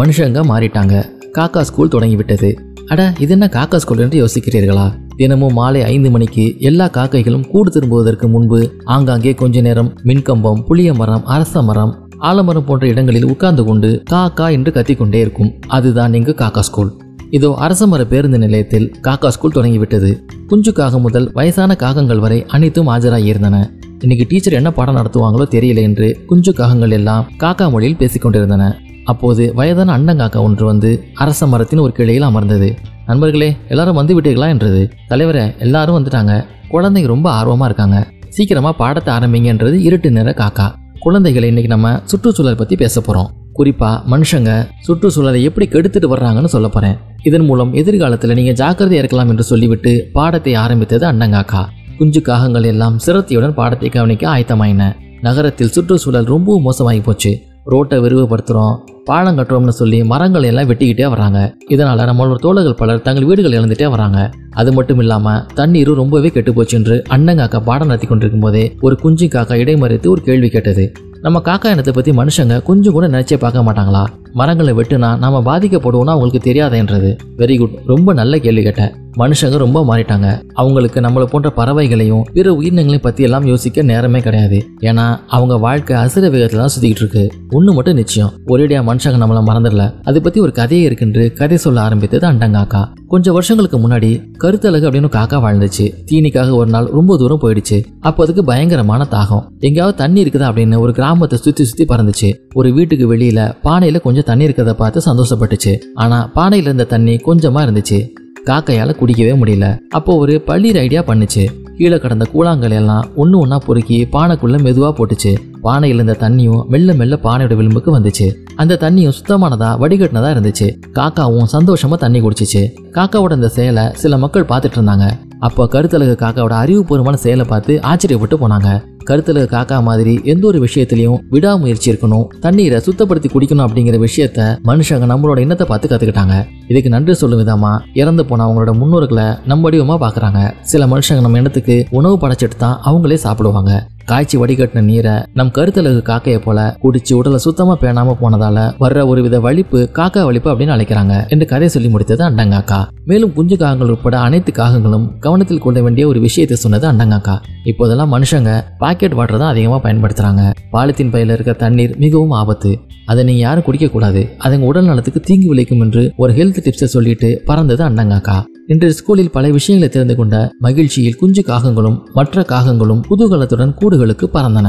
மனுஷங்க மாறிட்டாங்க. காக்கா ஸ்கூல் தொடங்கிவிட்டது. அட இது என்ன காக்கா ஸ்கூல் என்று யோசிக்கிறீர்களா? தினமும் மாலை ஐந்து மணிக்கு எல்லா காக்கைகளும் கூடு திரும்புவதற்கு முன்பு ஆங்காங்கே கொஞ்ச நேரம் மின்கம்பம் புளிய மரம் அரச மரம் ஆலமரம் போன்ற இடங்களில் உட்கார்ந்து கொண்டு காக்கா என்று கத்திக்கொண்டே இருக்கும். அதுதான் இங்கு காக்கா ஸ்கூல் இதோ அரசமர பேருந்து நிலையத்தில் காக்கா ஸ்கூல் தொடங்கிவிட்டது. குஞ்சு காகம் முதல் வயசான காகங்கள் வரை அனைத்தும் ஆஜராகியிருந்தன இன்னைக்கு டீச்சர் என்ன பாடம் நடத்துவாங்களோ தெரியல என்று குஞ்சு காகங்கள் எல்லாம் காக்கா மொழியில் பேசிக்கொண்டிருந்தன. அப்போது வயதான அண்டங்காக்கா ஒன்று வந்து அரச மரத்தின் ஒரு கிளையில் அமர்ந்தது. நண்பர்களே எல்லாரும் வந்து விட்டீர்களா என்றது. தலைவரை எல்லாரும் வந்துட்டாங்க. குழந்தைங்க ரொம்ப ஆர்வமா இருக்காங்க. சீக்கிரமா பாடத்தை ஆரம்பிங்கன்றது இருட்டு நிற காக்கா. குழந்தைகளை இன்னைக்கு நம்ம சுற்றுச்சூழல் பத்தி பேச போறோம். குறிப்பா மனுஷங்க சுற்றுச்சூழலை எப்படி கெடுத்துட்டு வர்றாங்கன்னு சொல்ல போறேன். இதன் மூலம் எதிர்காலத்துல நீங்க ஜாக்கிரதையா இருக்கலாம் என்று சொல்லிவிட்டு பாடத்தை ஆரம்பித்தது அண்ணங்காக்கா. குஞ்சு காகங்கள் எல்லாம் சிரத்தையுடன் பாடத்தை கவனிக்க ஆயத்தமாயின. நகரத்தில் சுற்றுச்சூழல் ரொம்பவும் மோசமாகி போச்சு. ரோட்டை விரிவுபடுத்துறோம். பாலம் கட்டுறோம்னு சொல்லி மரங்களை எல்லாம் வெட்டிக்கிட்டே வராங்க இதனால நம்மளோட தோழர்கள் பலர் தங்கள் வீடுகள் இழந்துட்டே வராங்க அது மட்டும் இல்லாம தண்ணீரும் ரொம்பவே கெட்டு போச்சு என்று அண்ணங்காக்கா பாடம் நடத்தி கொண்டிருக்கும் போதே ஒரு குஞ்சு காக்கா இடைமறித்து ஒரு கேள்வி கேட்டது. நம்ம காக்கா இனத்தை பத்தி மனுஷங்க கொஞ்சம் கூட நினைச்சே பார்க்க மாட்டாங்களா? மரங்களை வெட்டுனா நாம பாதிக்கப்படுவோம்னா அவங்களுக்கு தெரியாதேன்றது. வெரி குட் ரொம்ப நல்ல கேள்வி கேட்டேன். மனுஷங்க ரொம்ப மாறிட்டாங்க. அவங்களுக்கு நம்மளை போன்ற பறவைகளையும் பிற உயிரினங்களையும் பத்தி எல்லாம் யோசிக்க நேரமே கிடையாது. ஏன்னா அவங்க வாழ்க்கை அசுர வேகத்துல தான் சுத்திக்கிட்டு இருக்கு. ஒண்ணு மட்டும் நிச்சயம் ஒரேடியா மனுஷங்க நம்மள மறந்துடல. அதை பத்தி ஒரு கதையே இருக்குன்று கதை சொல்ல ஆரம்பித்தது அண்டங்காக்கா. கொஞ்சம் வருஷங்களுக்கு முன்னாடி கருத்தழகு அப்படின்னு காக்கா வாழ்ந்துச்சு. தீனிக்காக ஒரு நாள் ரொம்ப தூரம் போயிடுச்சு. அப்போ அதுக்கு பயங்கரமான தாகம். எங்கேயாவது தண்ணி இருக்குதா அப்படின்னு ஒரு கிராமத்தை சுத்தி சுத்தி பறந்துச்சு. ஒரு வீட்டுக்கு வெளியில பானையில கொஞ்சம் தண்ணி இருக்கிறத பார்த்து சந்தோஷப்பட்டுச்சு. ஆனா பானையில இருந்த தண்ணி கொஞ்சமா இருந்துச்சு. காக்கையால் குடிக்கவே முடியல. அப்போ ஒரு பள்ளீர் ஐடியா பண்ணுச்சு. கீழே கடந்த கூழாங்கல் எல்லாம் ஒன்று ஒன்றா பொறுக்கி பானைக்குள்ள மெதுவாக போட்டுச்சு. பானையில் இருந்த தண்ணியும் மெல்ல மெல்ல பானையோட விளிம்புக்கு வந்துச்சு. அந்த தண்ணியும் சுத்தமானதா வடிகட்டினதா இருந்துச்சு. காக்காவும் சந்தோஷமா தண்ணி குடிச்சிச்சு. காக்காவோட இந்த செயலை சில மக்கள் பார்த்துட்டு இருந்தாங்க. அப்போ கருத்தழகு காக்காவோட அறிவுபூர்வமான செயலை பார்த்து ஆச்சரியப்பட்டு போனாங்க. கருத்தில் காக்கா மாதிரி எந்த ஒரு விஷயத்திலையும் விடாமுயற்சி இருக்கணும். தண்ணீரை சுத்தப்படுத்தி குடிக்கணும் அப்படிங்கிற விஷயத்த மனுஷங்க நம்மளோட எண்ணத்தை பார்த்து கத்துக்கிட்டாங்க. இதுக்கு நன்றி சொல்லும் விதமா இறந்து போன அவங்களோட முன்னோர்களை நம்ம வடிவமா பாக்குறாங்க சில மனுஷங்க நம்ம எண்ணத்துக்கு உணவு படைச்சிட்டு தான் அவங்களே சாப்பிடுவாங்க. காய்ச்சி வடிகட்டின நீரை நம் கருத்தலகு காக்கையை போல குடிச்சு உடலை சுத்தமா பேணாம போனதால வர்ற ஒரு வித வலிப்பு காக்கா வலிப்பு அப்படின்னு அழைக்கிறாங்க என்று கதை சொல்லி முடித்தது அண்டங்காக்கா. மேலும் குஞ்சு காகங்கள் உட்பட அனைத்து காகங்களும் கவனத்தில் கொள்ள வேண்டிய ஒரு விஷயத்தை சொன்னது அண்டங்காக்கா. இப்போதெல்லாம் மனுஷங்க பாக்கெட் வாட்டர் தான் அதிகமாக பயன்படுத்துறாங்க. பாலித்தீன் பையில இருக்க தண்ணீர் மிகவும் ஆபத்து. அதை நீங்க யாரும் குடிக்க கூடாது. அதுங்க உடல் நலத்துக்கு தீங்கு விளைக்கும் என்று ஒரு ஹெல்த் டிப்ஸை சொல்லிட்டு பறந்தது அண்டங்காக்கா. இன்று ஸ்கூலில் பல விஷயங்களை தெரிந்து கொண்ட மகிழ்ச்சியில் குஞ்சு காகங்களும் மற்ற காகங்களும் குதூகலத்துடன் கூடுகளுக்கு பறந்தன.